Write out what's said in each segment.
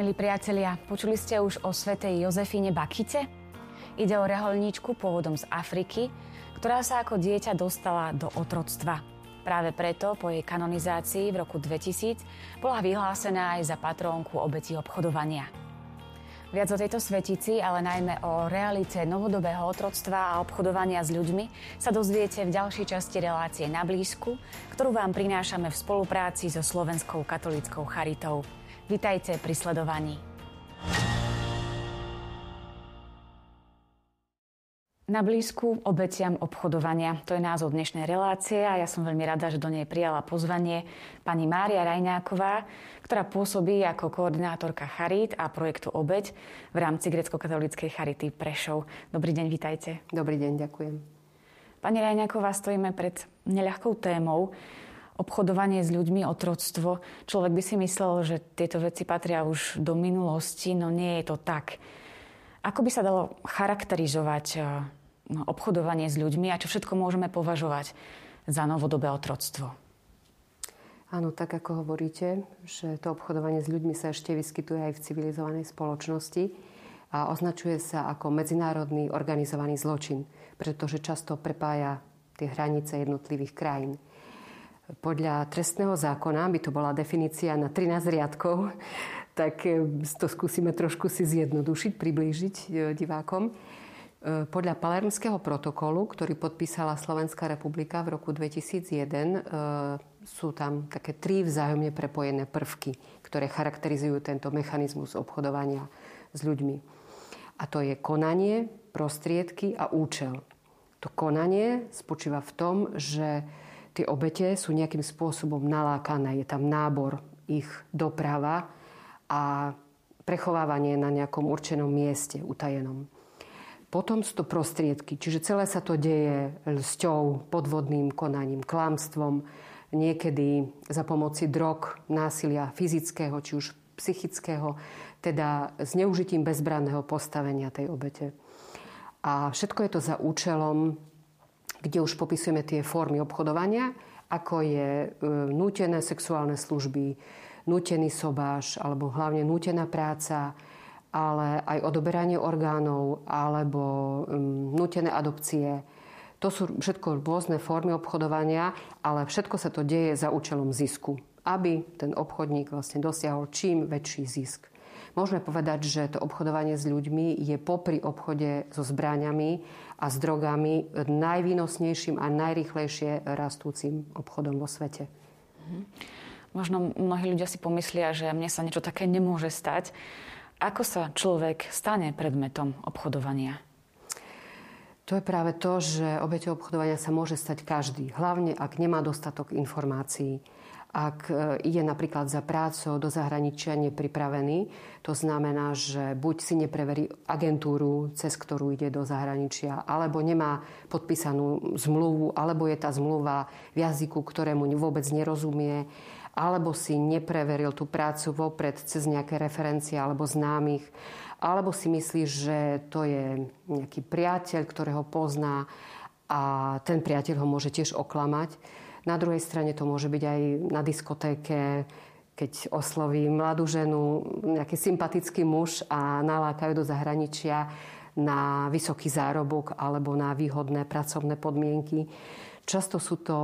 Milí priatelia, počuli ste už o svetej Jozefine Bakite? Ide o reholníčku pôvodom z Afriky, ktorá sa ako dieťa dostala do otroctva. Práve preto po jej kanonizácii v roku 2000 bola vyhlásená aj za patrónku obeti obchodovania. Viac o tejto svetici, ale najmä o realite novodobého otroctva a obchodovania s ľuďmi sa dozviete v ďalšej časti relácie na blízku, ktorú vám prinášame v spolupráci so Slovenskou katolickou charitou. Vitajte pri sledovaní. Na blízku obetiam obchodovania. To je názov dnešnej relácie a ja som veľmi rada, že do nej prijala pozvanie pani Mária Rajnáková, ktorá pôsobí ako koordinátorka Charit a projektu Obeď v rámci grecko-katolíckej Charity Prešov. Dobrý deň, vitajte. Dobrý deň, ďakujem. Pani Rajnáková, stojíme pred neľahkou témou obchodovanie s ľuďmi, otroctvo. Človek by si myslel, že tieto veci patria už do minulosti, no nie je to tak. Ako by sa dalo charakterizovať eh, no, obchodovanie s ľuďmi a čo všetko môžeme považovať za novodobé otroctvo? Áno, tak ako hovoríte, že to obchodovanie s ľuďmi sa ešte vyskytuje aj v civilizovanej spoločnosti a označuje sa ako medzinárodný organizovaný zločin, pretože často prepája tie hranice jednotlivých krajín. Podľa trestného zákona by to bola definícia na 13 riadkov, tak e, to skúsime trošku si zjednodušiť, priblížiť e, divákom. E, podľa Palermského protokolu, ktorý podpísala Slovenská republika v roku 2001, sú tam také tri vzájomne prepojené prvky, ktoré charakterizujú tento mechanizmus obchodovania s ľuďmi. A to je konanie, prostriedky a účel. To konanie spočíva v tom, že tie obete sú nejakým spôsobom nalákané. Je tam nábor, ich doprava a prechovávanie na nejakom určenom mieste, utajenom. Potom sú to prostriedky, čiže celé sa to deje lsťou, podvodným konaním, klamstvom, niekedy za pomoci drog, násilia fyzického či už psychického, teda zneužitím bezbranného postavenia tej obete. A všetko je to za účelom kde už popisujeme tie formy obchodovania, ako je e, nútené sexuálne služby, nútený sobáš, alebo hlavne nútená práca, ale aj odoberanie orgánov, alebo um, nútené adopcie. To sú všetko rôzne formy obchodovania, ale všetko sa to deje za účelom zisku, aby ten obchodník vlastne dosiahol čím väčší zisk. Môžeme povedať, že to obchodovanie s ľuďmi je popri obchode so zbraniami a s drogami najvýnosnejším a najrychlejšie rastúcim obchodom vo svete. Mhm. Možno mnohí ľudia si pomyslia, že mne sa niečo také nemôže stať. Ako sa človek stane predmetom obchodovania? To je práve to, že obete obchodovania sa môže stať každý. Hlavne, ak nemá dostatok informácií ak e, ide napríklad za prácou do zahraničia nepripravený, to znamená, že buď si nepreverí agentúru, cez ktorú ide do zahraničia, alebo nemá podpísanú zmluvu, alebo je tá zmluva v jazyku, ktorému vôbec nerozumie, alebo si nepreveril tú prácu vopred cez nejaké referencie alebo známych, alebo si myslí, že to je nejaký priateľ, ktorého pozná a ten priateľ ho môže tiež oklamať na druhej strane to môže byť aj na diskotéke, keď osloví mladú ženu nejaký sympatický muž a nalákajú do zahraničia na vysoký zárobok alebo na výhodné pracovné podmienky. Často sú to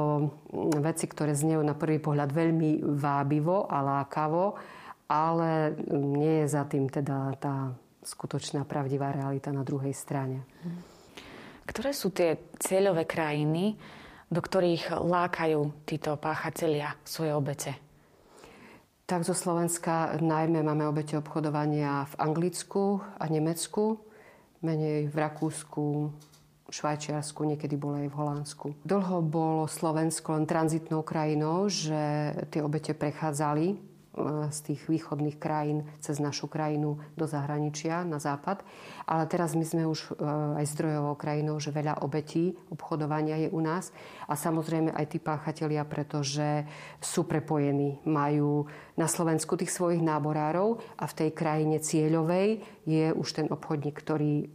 veci, ktoré znejú na prvý pohľad veľmi vábivo a lákavo, ale nie je za tým teda tá skutočná pravdivá realita na druhej strane. Ktoré sú tie cieľové krajiny, do ktorých lákajú títo páchatelia svoje obete? Tak zo Slovenska najmä máme obete obchodovania v Anglicku a Nemecku, menej v Rakúsku, Švajčiarsku, niekedy bolo aj v Holandsku. Dlho bolo Slovensko len tranzitnou krajinou, že tie obete prechádzali z tých východných krajín cez našu krajinu do zahraničia, na západ. Ale teraz my sme už e, aj zdrojovou krajinou, že veľa obetí obchodovania je u nás. A samozrejme aj tí páchatelia, pretože sú prepojení. Majú na Slovensku tých svojich náborárov a v tej krajine cieľovej je už ten obchodník, ktorý e,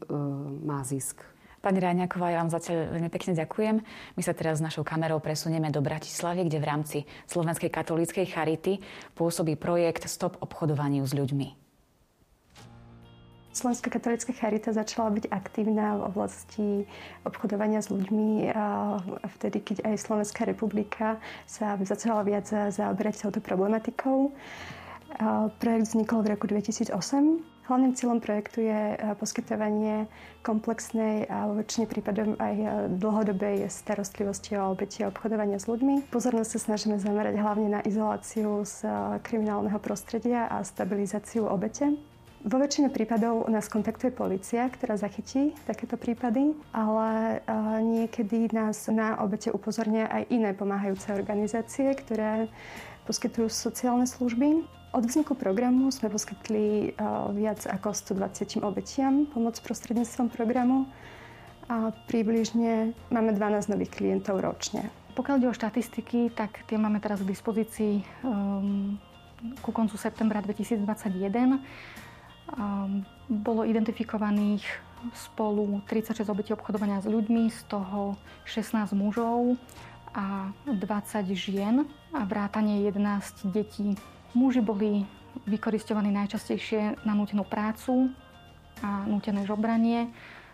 má zisk. Pani Ráňaková, ja vám zatiaľ veľmi pekne ďakujem. My sa teraz s našou kamerou presunieme do Bratislavy, kde v rámci Slovenskej katolíckej charity pôsobí projekt Stop obchodovaniu s ľuďmi. Slovenská katolická charita začala byť aktívna v oblasti obchodovania s ľuďmi vtedy, keď aj Slovenská republika sa začala viac zaoberať touto problematikou. Projekt vznikol v roku 2008. Hlavným cieľom projektu je poskytovanie komplexnej a vo väčšine prípadom aj dlhodobej starostlivosti o obete obchodovania s ľuďmi. Pozornosť sa snažíme zamerať hlavne na izoláciu z kriminálneho prostredia a stabilizáciu obete. Vo väčšine prípadov nás kontaktuje policia, ktorá zachytí takéto prípady, ale niekedy nás na obete upozornia aj iné pomáhajúce organizácie, ktoré poskytujú sociálne služby. Od vzniku programu sme poskytli viac ako 120 obetiam pomoc prostredníctvom programu a približne máme 12 nových klientov ročne. Pokiaľ ide o štatistiky, tak tie máme teraz k dispozícii um, ku koncu septembra 2021. Ehm, bolo identifikovaných spolu 36 obetí obchodovania s ľuďmi, z toho 16 mužov a 20 žien a vrátanie 11 detí. Muži boli vykoristovaní najčastejšie na nútenú prácu a nútené žobranie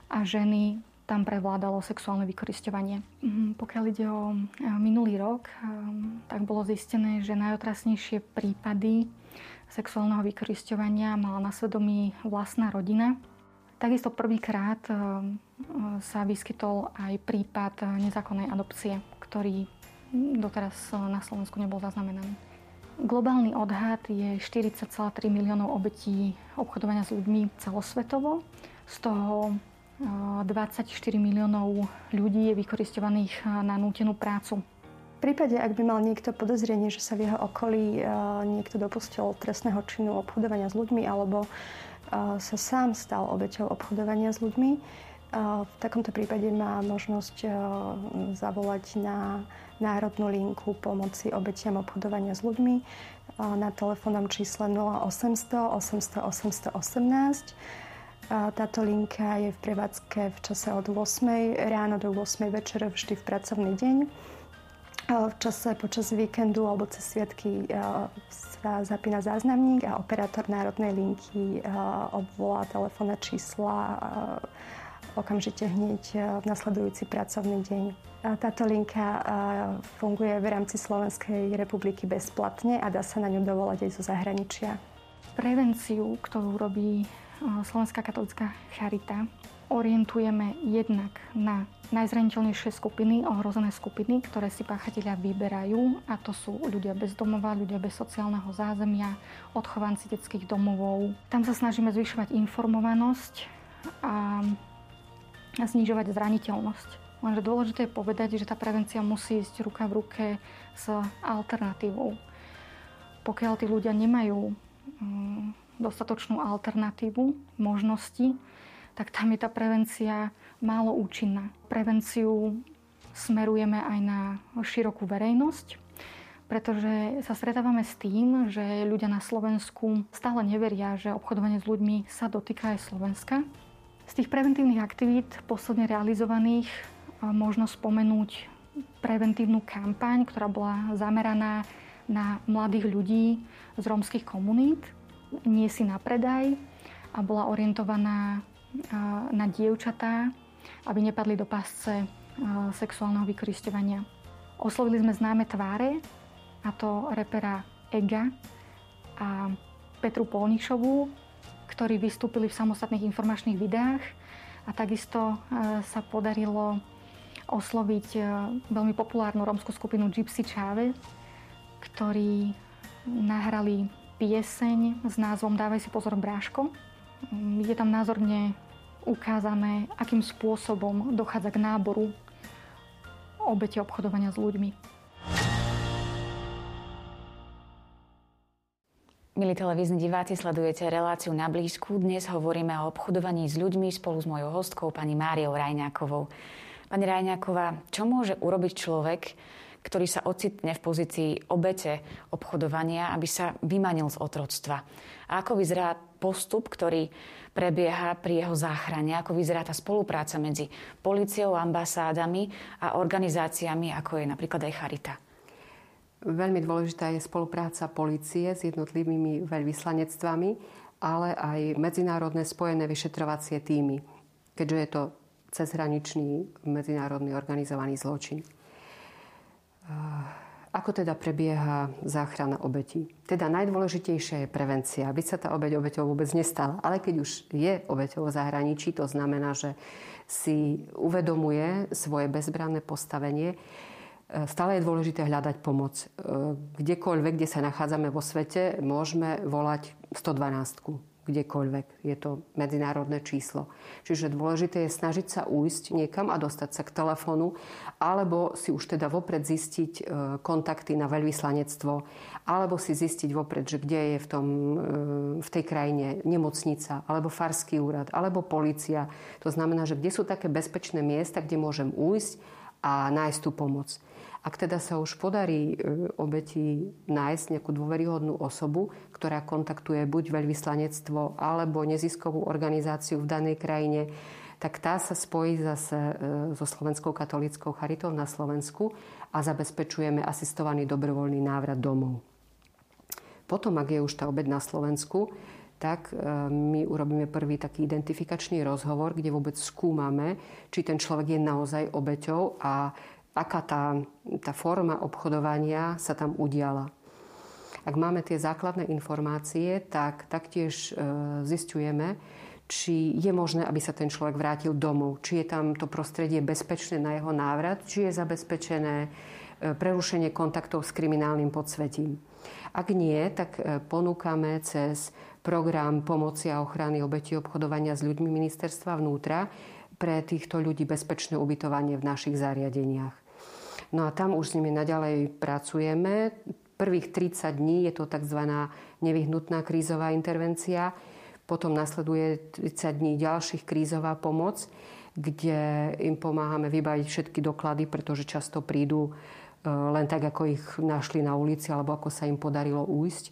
a ženy tam prevládalo sexuálne vykoristovanie. Mhm, pokiaľ ide o e, minulý rok, ehm, tak bolo zistené, že najotrasnejšie prípady sexuálneho vykoristovania mala na svedomí vlastná rodina. Takisto prvýkrát e, e, sa vyskytol aj prípad nezákonnej adopcie, ktorý doteraz na Slovensku nebol zaznamenaný. Globálny odhad je 40,3 miliónov obetí obchodovania s ľuďmi celosvetovo. Z toho 24 e, miliónov ľudí je vykoristovaných na nútenú prácu. V prípade, ak by mal niekto podozrenie, že sa v jeho okolí niekto dopustil trestného činu obchodovania s ľuďmi alebo sa sám stal obeťou obchodovania s ľuďmi, v takomto prípade má možnosť zavolať na Národnú linku pomoci obetiam obchodovania s ľuďmi na telefónnom čísle 0800 800 818. Táto linka je v prevádzke v čase od 8 ráno do 8 večera vždy v pracovný deň v čase počas víkendu alebo cez sviatky sa zapína záznamník a operátor Národnej linky obvolá telefónne čísla okamžite hneď v nasledujúci pracovný deň. Táto linka funguje v rámci Slovenskej republiky bezplatne a dá sa na ňu dovolať aj zo zahraničia. Prevenciu, ktorú robí Slovenská katolická charita, orientujeme jednak na najzraniteľnejšie skupiny, ohrozené skupiny, ktoré si páchatelia vyberajú a to sú ľudia bez domova, ľudia bez sociálneho zázemia, odchovanci detských domovov. Tam sa snažíme zvyšovať informovanosť a znižovať zraniteľnosť. Lenže dôležité je povedať, že tá prevencia musí ísť ruka v ruke s alternatívou. Pokiaľ tí ľudia nemajú mm, dostatočnú alternatívu, možnosti, tak tam je tá prevencia málo účinná. Prevenciu smerujeme aj na širokú verejnosť, pretože sa stretávame s tým, že ľudia na Slovensku stále neveria, že obchodovanie s ľuďmi sa dotýka aj Slovenska. Z tých preventívnych aktivít posledne realizovaných možno spomenúť preventívnu kampaň, ktorá bola zameraná na mladých ľudí z rómskych komunít. Nie si na predaj a bola orientovaná na dievčatá, aby nepadli do pásce sexuálneho vykoristovania. Oslovili sme známe tváre, a to repera Ega a Petru Polnišovú, ktorí vystúpili v samostatných informačných videách a takisto sa podarilo osloviť veľmi populárnu rómskú skupinu Gypsy Chávez, ktorí nahrali pieseň s názvom Dávaj si pozor bráško. Je tam názorne ukázané, akým spôsobom dochádza k náboru obete obchodovania s ľuďmi. Milí televízni diváci, sledujete reláciu na blízku. Dnes hovoríme o obchodovaní s ľuďmi spolu s mojou hostkou, pani Máriou Rajňákovou. Pani Rajňáková, čo môže urobiť človek, ktorý sa ocitne v pozícii obete obchodovania, aby sa vymanil z otroctva? A ako vyzerá postup, ktorý prebieha pri jeho záchrane, ako vyzerá tá spolupráca medzi policiou, ambasádami a organizáciami, ako je napríklad aj Charita. Veľmi dôležitá je spolupráca policie s jednotlivými veľvyslanectvami ale aj medzinárodné spojené vyšetrovacie týmy, keďže je to cezhraničný medzinárodný organizovaný zločin. Ako teda prebieha záchrana obetí? Teda najdôležitejšia je prevencia, aby sa tá obeť obeťou vôbec nestala. Ale keď už je obeťou v zahraničí, to znamená, že si uvedomuje svoje bezbranné postavenie, stále je dôležité hľadať pomoc. E, kdekoľvek, kde sa nachádzame vo svete, môžeme volať 112 kdekoľvek. Je to medzinárodné číslo. Čiže dôležité je snažiť sa ujsť niekam a dostať sa k telefónu, alebo si už teda vopred zistiť e, kontakty na veľvyslanectvo, alebo si zistiť vopred, že kde je v, tom, e, v tej krajine nemocnica, alebo farský úrad, alebo policia. To znamená, že kde sú také bezpečné miesta, kde môžem ujsť a nájsť tú pomoc. Ak teda sa už podarí e, obeti nájsť nejakú dôveryhodnú osobu, ktorá kontaktuje buď veľvyslanectvo alebo neziskovú organizáciu v danej krajine, tak tá sa spojí zase e, so Slovenskou katolickou charitou na Slovensku a zabezpečujeme asistovaný dobrovoľný návrat domov. Potom, ak je už tá obed na Slovensku, tak e, my urobíme prvý taký identifikačný rozhovor, kde vôbec skúmame, či ten človek je naozaj obeťou a aká tá, tá forma obchodovania sa tam udiala. Ak máme tie základné informácie, tak taktiež e, zistujeme, či je možné, aby sa ten človek vrátil domov, či je tam to prostredie bezpečné na jeho návrat, či je zabezpečené e, prerušenie kontaktov s kriminálnym podsvetím. Ak nie, tak e, ponúkame cez program pomoci a ochrany obeti obchodovania s ľuďmi ministerstva vnútra pre týchto ľudí bezpečné ubytovanie v našich zariadeniach. No a tam už s nimi naďalej pracujeme. Prvých 30 dní je to tzv. nevyhnutná krízová intervencia. Potom nasleduje 30 dní ďalších krízová pomoc, kde im pomáhame vybaviť všetky doklady, pretože často prídu e, len tak, ako ich našli na ulici alebo ako sa im podarilo újsť.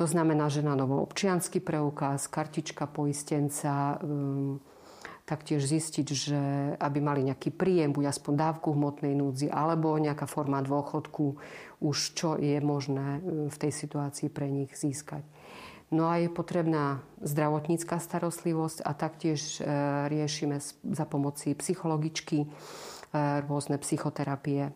To znamená, že na novo občiansky preukaz, kartička poistenca, um, taktiež zistiť, že aby mali nejaký príjem, buď aspoň dávku hmotnej núdzi, alebo nejaká forma dôchodku, už čo je možné e, v tej situácii pre nich získať. No a je potrebná zdravotnícká starostlivosť a taktiež e, riešime za pomoci psychologičky e, rôzne psychoterapie.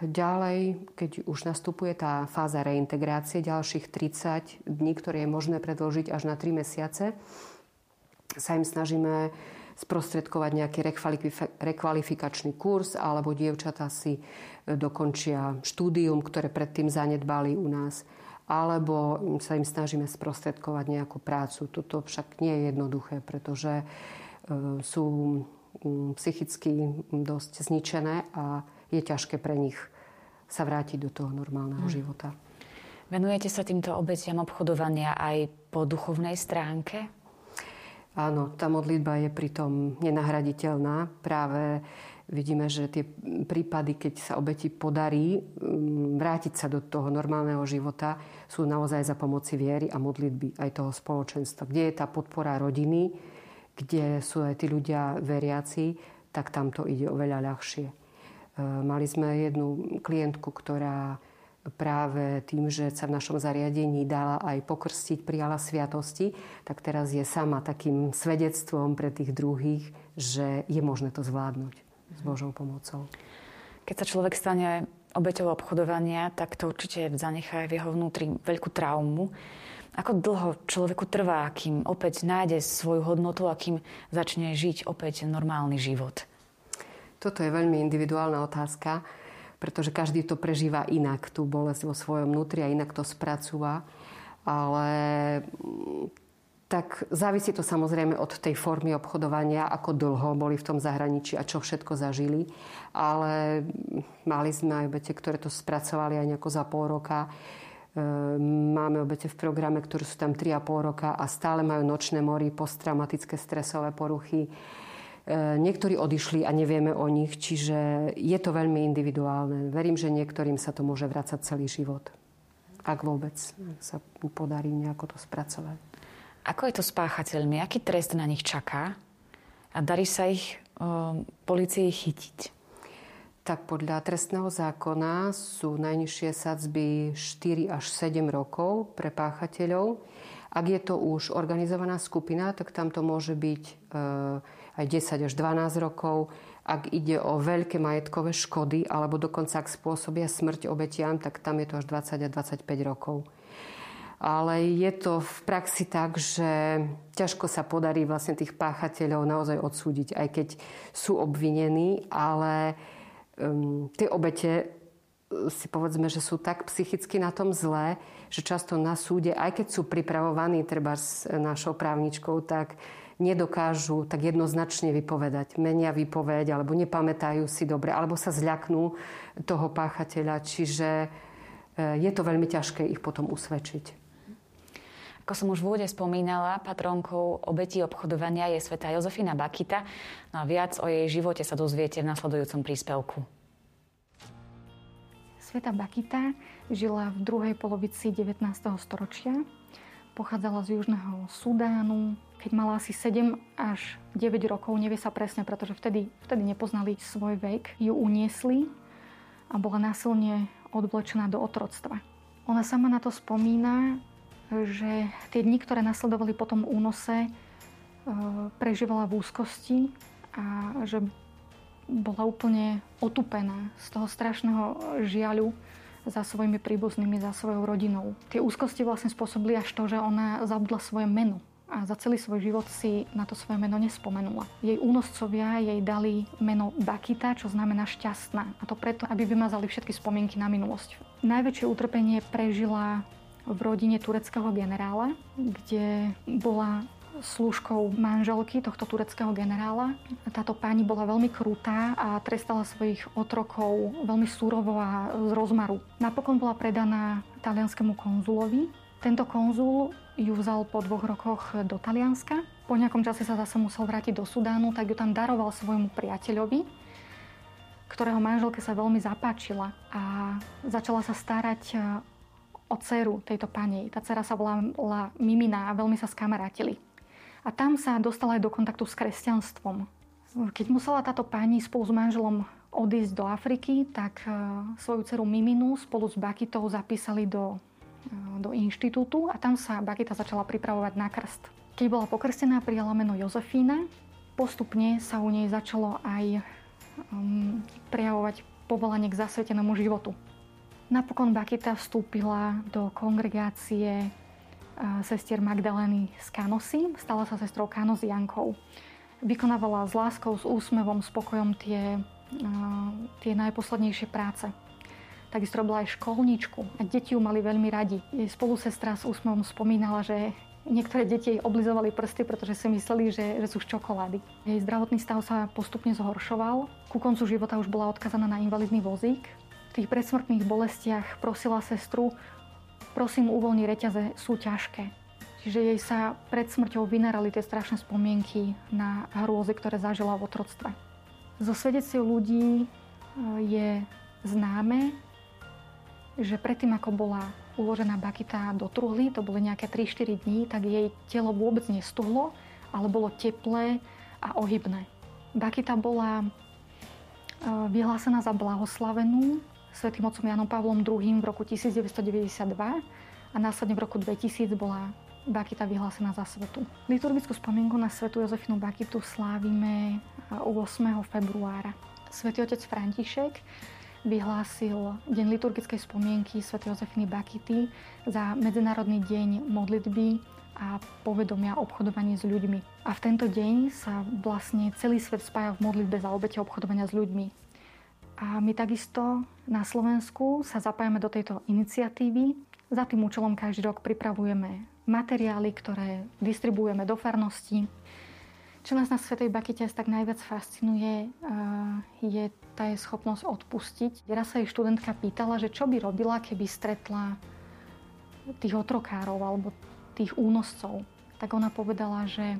Ďalej, keď už nastupuje tá fáza reintegrácie, ďalších 30 dní, ktoré je možné predložiť až na 3 mesiace, sa im snažíme sprostredkovať nejaký rekvalifikačný kurz alebo dievčatá si e, dokončia štúdium, ktoré predtým zanedbali u nás alebo sa im snažíme sprostredkovať nejakú prácu. Toto však nie je jednoduché, pretože e, sú psychicky dosť zničené a je ťažké pre nich sa vrátiť do toho normálneho hmm. života. Venujete sa týmto obetiam obchodovania aj po duchovnej stránke? Áno, tá modlitba je pritom nenahraditeľná. Práve vidíme, že tie prípady, keď sa obeti podarí mm, vrátiť sa do toho normálneho života, sú naozaj za pomoci viery a modlitby aj toho spoločenstva. Kde je tá podpora rodiny, kde sú aj tí ľudia veriaci, tak tam to ide oveľa ľahšie. E, mali sme jednu klientku, ktorá práve tým, že sa v našom zariadení dala aj pokrstiť, prijala sviatosti, tak teraz je sama takým svedectvom pre tých druhých, že je možné to zvládnuť s Božou pomocou. Keď sa človek stane obeťou obchodovania, tak to určite zanechá v jeho vnútri veľkú traumu. Ako dlho človeku trvá, kým opäť nájde svoju hodnotu a kým začne žiť opäť normálny život? Toto je veľmi individuálna otázka pretože každý to prežíva inak, tú bolesť vo svojom vnútri a inak to spracúva. Ale mm, tak závisí to samozrejme od tej formy obchodovania, ako dlho boli v tom zahraničí a čo všetko zažili. Ale mm, mali sme aj obete, ktoré to spracovali aj nejako za pol roka. E, máme obete v programe, ktoré sú tam 3,5 roka a stále majú nočné mory, posttraumatické stresové poruchy niektorí odišli a nevieme o nich, čiže je to veľmi individuálne. Verím, že niektorým sa to môže vrácať celý život. Ak vôbec sa podarí nejako to spracovať. Ako je to s páchateľmi? Aký trest na nich čaká? A darí sa ich o, policii chytiť? Tak podľa trestného zákona sú najnižšie sadzby 4 až 7 rokov pre páchateľov. Ak je to už organizovaná skupina, tak tam to môže byť eh, aj 10 až 12 rokov. Ak ide o veľké majetkové škody, alebo dokonca ak spôsobia smrť obetiam, tak tam je to až 20 a 25 rokov. Ale je to v praxi tak, že ťažko sa podarí vlastne tých páchateľov naozaj odsúdiť, aj keď sú obvinení, ale um, tie obete si povedzme, že sú tak psychicky na tom zlé, že často na súde, aj keď sú pripravovaní treba s našou právničkou, tak nedokážu tak jednoznačne vypovedať. Menia vypoveď, alebo nepamätajú si dobre, alebo sa zľaknú toho páchateľa. Čiže e, je to veľmi ťažké ich potom usvedčiť. Ako som už v úvode spomínala, patronkou obetí obchodovania je sveta Jozefina Bakita. No a viac o jej živote sa dozviete v nasledujúcom príspevku. Sveta Bakita žila v druhej polovici 19. storočia. Pochádzala z Južného Sudánu, keď mala asi 7 až 9 rokov, nevie sa presne, pretože vtedy, vtedy nepoznali svoj vek, ju uniesli a bola násilne odvlečená do otroctva. Ona sama na to spomína, že tie dni, ktoré nasledovali po tom únose, e, prežívala v úzkosti a že bola úplne otupená z toho strašného žiaľu za svojimi príbuznými, za svojou rodinou. Tie úzkosti vlastne spôsobili až to, že ona zabudla svoje meno a za celý svoj život si na to svoje meno nespomenula. Jej únoscovia jej dali meno Bakita, čo znamená šťastná. A to preto, aby vymazali všetky spomienky na minulosť. Najväčšie utrpenie prežila v rodine tureckého generála, kde bola služkou manželky tohto tureckého generála. Táto pani bola veľmi krutá a trestala svojich otrokov veľmi súrovo a z rozmaru. Napokon bola predaná talianskému konzulovi. Tento konzul ju vzal po dvoch rokoch do Talianska. Po nejakom čase sa zase musel vrátiť do Sudánu, tak ju tam daroval svojmu priateľovi, ktorého manželke sa veľmi zapáčila a začala sa starať e, o dceru tejto pani. Tá dcera sa volala Mimina a veľmi sa skamarátili. A tam sa dostala aj do kontaktu s kresťanstvom. Keď musela táto pani spolu s manželom odísť do Afriky, tak e, svoju dceru Miminu spolu s Bakitou zapísali do Eh, do inštitútu a tam sa Bakita začala pripravovať na krst. Keď bola pokrstená, prijala meno Jozefína. Postupne sa u nej začalo aj um, prejavovať povolanie k zasvetenému životu. Napokon Bakita vstúpila do kongregácie sestier Magdalény z Kanosy. Stala sa sestrou Kanosiankou. Vykonávala s láskou, s úsmevom, spokojom tie, uh, tie najposlednejšie práce. Takisto robila aj školníčku a deti ju mali veľmi radi. Jej spolusestra s úsmevom spomínala, že niektoré deti jej oblizovali prsty, pretože si mysleli, že, že sú z čokolády. Jej zdravotný stav sa postupne zhoršoval. Ku koncu života už bola odkazaná na invalidný vozík. V tých predsmrtných bolestiach prosila sestru, prosím, uvoľni reťaze, sú ťažké. Čiže jej sa pred smrťou vynárali tie strašné spomienky na hrôzy, ktoré zažila v otroctve. Zo svedectiev ľudí e, je známe, že predtým, ako bola uložená bakita do truhly, to boli nejaké 3-4 dní, tak jej telo vôbec nestuhlo, ale bolo teplé a ohybné. Bakita bola e, vyhlásená za blahoslavenú svätým otcom Janom Pavlom II v roku 1992 a následne v roku 2000 bola Bakita vyhlásená za svetu. Liturgickú spomienku na svetu Jozefinu Bakitu slávime 8. E, februára. Svetý otec František vyhlásil Deň liturgickej spomienky Sv. Jozefiny Bakity za Medzinárodný deň modlitby a povedomia o obchodovaní s ľuďmi. A v tento deň sa vlastne celý svet spája v modlitbe za obete obchodovania s ľuďmi. A my takisto na Slovensku sa zapájame do tejto iniciatívy. Za tým účelom každý rok pripravujeme materiály, ktoré distribuujeme do farnosti. Čo nás na Svetej Bakite tak najviac fascinuje, eh, je tá je schopnosť odpustiť. Raz sa jej študentka pýtala, že čo by robila, keby stretla tých otrokárov alebo tých únoscov. Tak ona povedala, že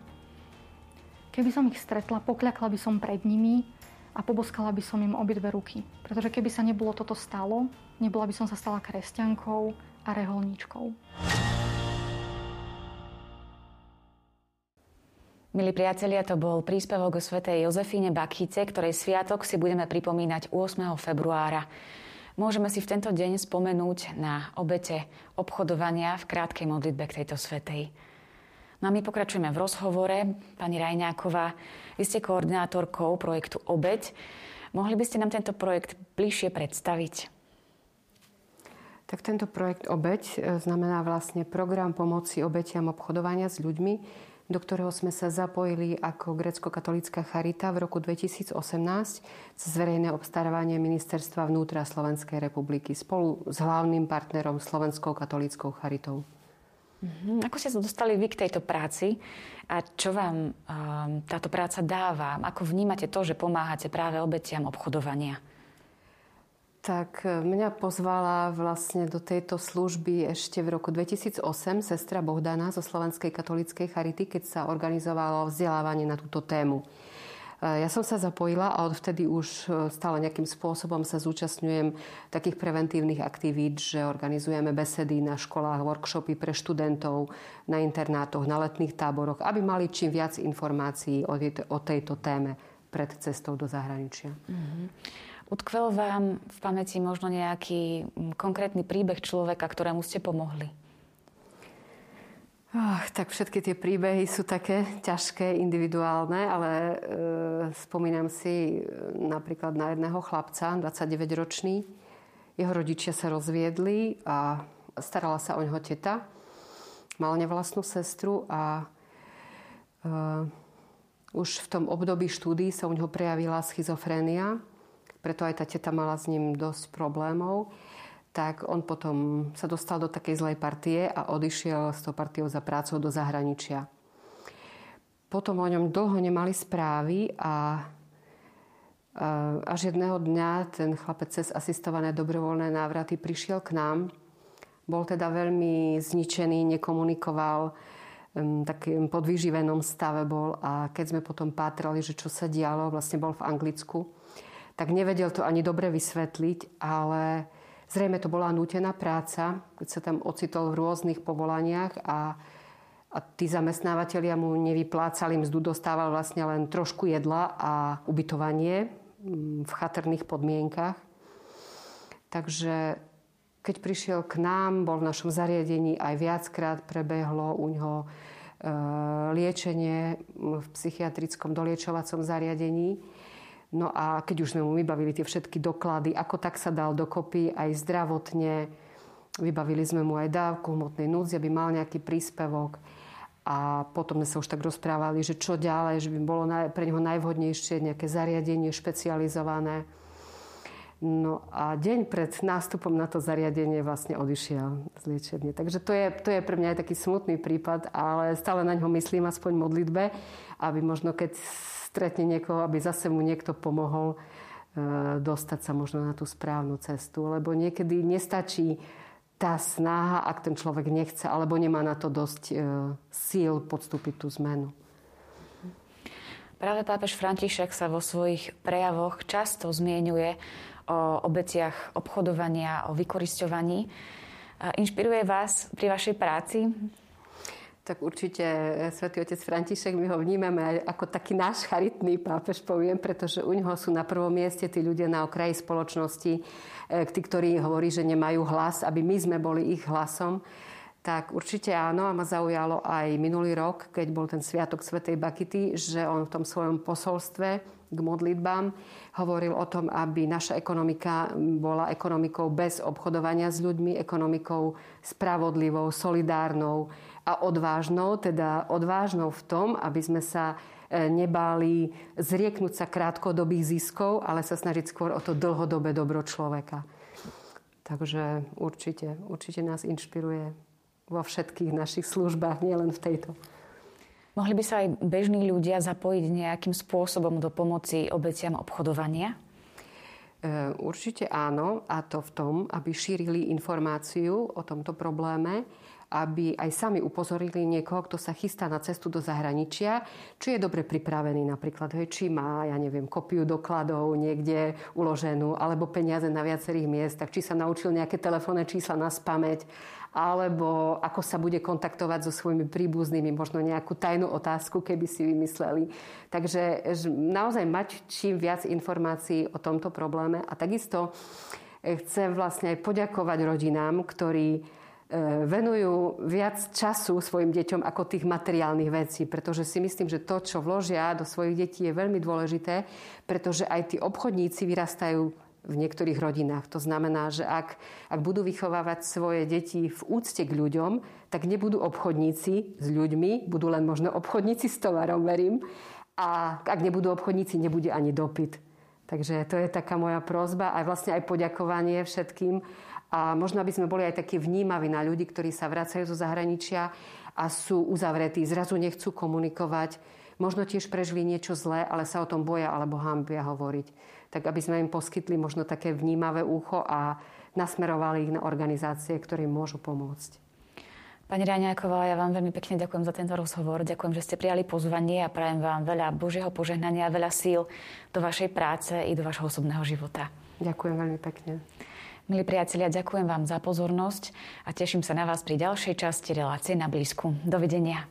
keby som ich stretla, pokľakla by som pred nimi a poboskala by som im obidve ruky. Pretože keby sa nebolo toto stalo, nebola by som sa stala kresťankou a reholníčkou. Milí priatelia, to bol príspevok o svätej Jozefíne Bakice, ktorej sviatok si budeme pripomínať 8. februára. Môžeme si v tento deň spomenúť na obete obchodovania v krátkej modlitbe k tejto svetej. No a my pokračujeme v rozhovore. Pani Rajňáková, vy ste koordinátorkou projektu Obeď. Mohli by ste nám tento projekt bližšie predstaviť? Tak tento projekt Obeď e, znamená vlastne program pomoci obetiam obchodovania s ľuďmi, do ktorého sme sa zapojili ako grecko-katolická charita v roku 2018 cez verejné obstarávanie Ministerstva vnútra Slovenskej republiky spolu s hlavným partnerom Slovenskou katolíckou charitou. Mm-hmm. Ako ste sa dostali vy k tejto práci a čo vám um, táto práca dáva? Ako vnímate to, že pomáhate práve obetiam obchodovania? Tak e, mňa pozvala vlastne do tejto služby ešte v roku 2008 sestra Bohdana zo Slovenskej katolíckej charity, keď sa organizovalo vzdelávanie na túto tému. Ja som sa zapojila a odvtedy už e, stále nejakým spôsobom sa zúčastňujem takých preventívnych aktivít, že organizujeme besedy na školách, workshopy pre študentov, na internátoch, na letných táboroch, aby mali čím viac informácií o tejto, téme pred cestou do zahraničia. Mm-hmm. Utkvel vám v pamäti možno nejaký konkrétny príbeh človeka, ktorému ste pomohli? Oh, tak všetky tie príbehy sú také ťažké, individuálne, ale e, spomínam si e, napríklad na jedného chlapca, 29-ročný. Jeho rodičia sa rozviedli a starala sa o neho teta. Mal nevlastnú sestru a e, už v tom období štúdií sa u neho prejavila schizofrénia preto aj tá teta mala s ním dosť problémov, tak on potom sa dostal do takej zlej partie a odišiel s tou partiou za prácou do zahraničia. Potom o ňom dlho nemali správy a až jedného dňa ten chlapec cez asistované dobrovoľné návraty prišiel k nám. Bol teda veľmi zničený, nekomunikoval, takým podvyživenom stave bol a keď sme potom pátrali, že čo sa dialo, vlastne bol v Anglicku, tak nevedel to ani dobre vysvetliť, ale zrejme to bola nútená práca, keď sa tam ocitol v rôznych povolaniach a, a tí zamestnávateľia mu nevyplácali mzdu, dostával vlastne len trošku jedla a ubytovanie mm, v chatrných podmienkach. Takže keď prišiel k nám, bol v našom zariadení, aj viackrát prebehlo u ňoho e, liečenie v psychiatrickom doliečovacom zariadení. No a keď už sme mu vybavili tie všetky doklady, ako tak sa dal dokopy aj zdravotne, vybavili sme mu aj dávku hmotnej núdzi, aby mal nejaký príspevok. A potom sme sa už tak rozprávali, že čo ďalej, že by bolo pre neho najvhodnejšie nejaké zariadenie špecializované. No a deň pred nástupom na to zariadenie vlastne odišiel z liečebne. Takže to je, to je pre mňa aj taký smutný prípad, ale stále na ňo myslím aspoň modlitbe, aby možno keď stretne niekoho, aby zase mu niekto pomohol e, dostať sa možno na tú správnu cestu. Lebo niekedy nestačí tá snaha, ak ten človek nechce, alebo nemá na to dosť e, síl podstúpiť tú zmenu. Práve pápež František sa vo svojich prejavoch často zmienuje o obetiach obchodovania, o vykoristovaní. Inšpiruje vás pri vašej práci tak určite e, svätý otec František, my ho vnímame ako taký náš charitný pápež, poviem, pretože u neho sú na prvom mieste tí ľudia na okraji spoločnosti, e, tí, ktorí hovorí, že nemajú hlas, aby my sme boli ich hlasom. Tak určite áno a ma zaujalo aj minulý rok, keď bol ten sviatok Svetej Bakity, že on v tom svojom posolstve k modlitbám hovoril o tom, aby naša ekonomika bola ekonomikou bez obchodovania s ľuďmi, ekonomikou spravodlivou, solidárnou, a odvážnou, teda odvážnou v tom, aby sme sa e, nebáli zrieknúť sa krátkodobých ziskov, ale sa snažiť skôr o to dlhodobé dobro človeka. Takže určite, určite nás inšpiruje vo všetkých našich službách, nielen v tejto. Mohli by sa aj bežní ľudia zapojiť nejakým spôsobom do pomoci obetiam obchodovania? E, určite áno, a to v tom, aby šírili informáciu o tomto probléme aby aj sami upozorili niekoho, kto sa chystá na cestu do zahraničia, či je dobre pripravený napríklad, hej, či má, ja neviem, kopiu dokladov niekde uloženú, alebo peniaze na viacerých miestach, či sa naučil nejaké telefónne čísla na spameť, alebo ako sa bude kontaktovať so svojimi príbuznými, možno nejakú tajnú otázku, keby si vymysleli. Takže naozaj mať čím viac informácií o tomto probléme a takisto eh, chcem vlastne aj poďakovať rodinám, ktorí venujú viac času svojim deťom ako tých materiálnych vecí, pretože si myslím, že to, čo vložia do svojich detí, je veľmi dôležité, pretože aj tí obchodníci vyrastajú v niektorých rodinách. To znamená, že ak, ak budú vychovávať svoje deti v úcte k ľuďom, tak nebudú obchodníci s ľuďmi, budú len možno obchodníci s tovarom, verím. A ak nebudú obchodníci, nebude ani dopyt. Takže to je taká moja prozba a vlastne aj poďakovanie všetkým, a možno, aby sme boli aj takí vnímaví na ľudí, ktorí sa vracajú zo zahraničia a sú uzavretí, zrazu nechcú komunikovať, možno tiež prežili niečo zlé, ale sa o tom boja alebo hambia hovoriť. Tak aby sme im poskytli možno také vnímavé ucho a nasmerovali ich na organizácie, ktoré im môžu pomôcť. Pani Ráňáková, ja vám veľmi pekne ďakujem za tento rozhovor. Ďakujem, že ste prijali pozvanie a prajem vám veľa Božieho požehnania, veľa síl do vašej práce i do vašho osobného života. Ďakujem veľmi pekne. Milí priatelia, ďakujem vám za pozornosť a teším sa na vás pri ďalšej časti relácie na blízku. Dovidenia.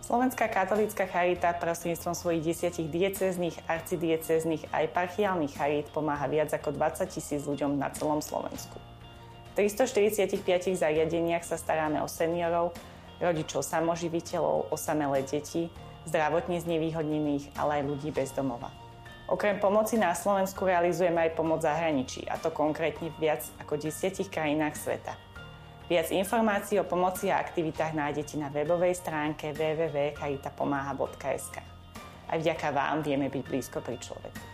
Slovenská katolícka charita prostredníctvom svojich desiatich diecezných, arcidiecezných a eparchiálnych charít pomáha viac ako 20 tisíc ľuďom na celom Slovensku. V 345 zariadeniach sa staráme o seniorov, rodičov samoživiteľov, osamelé deti, zdravotne znevýhodnených, ale aj ľudí bez domova. Okrem pomoci na Slovensku realizujeme aj pomoc zahraničí, a to konkrétne v viac ako desiatich krajinách sveta. Viac informácií o pomoci a aktivitách nájdete na webovej stránke www.charitapomáha.sk. Aj vďaka vám vieme byť blízko pri človeku.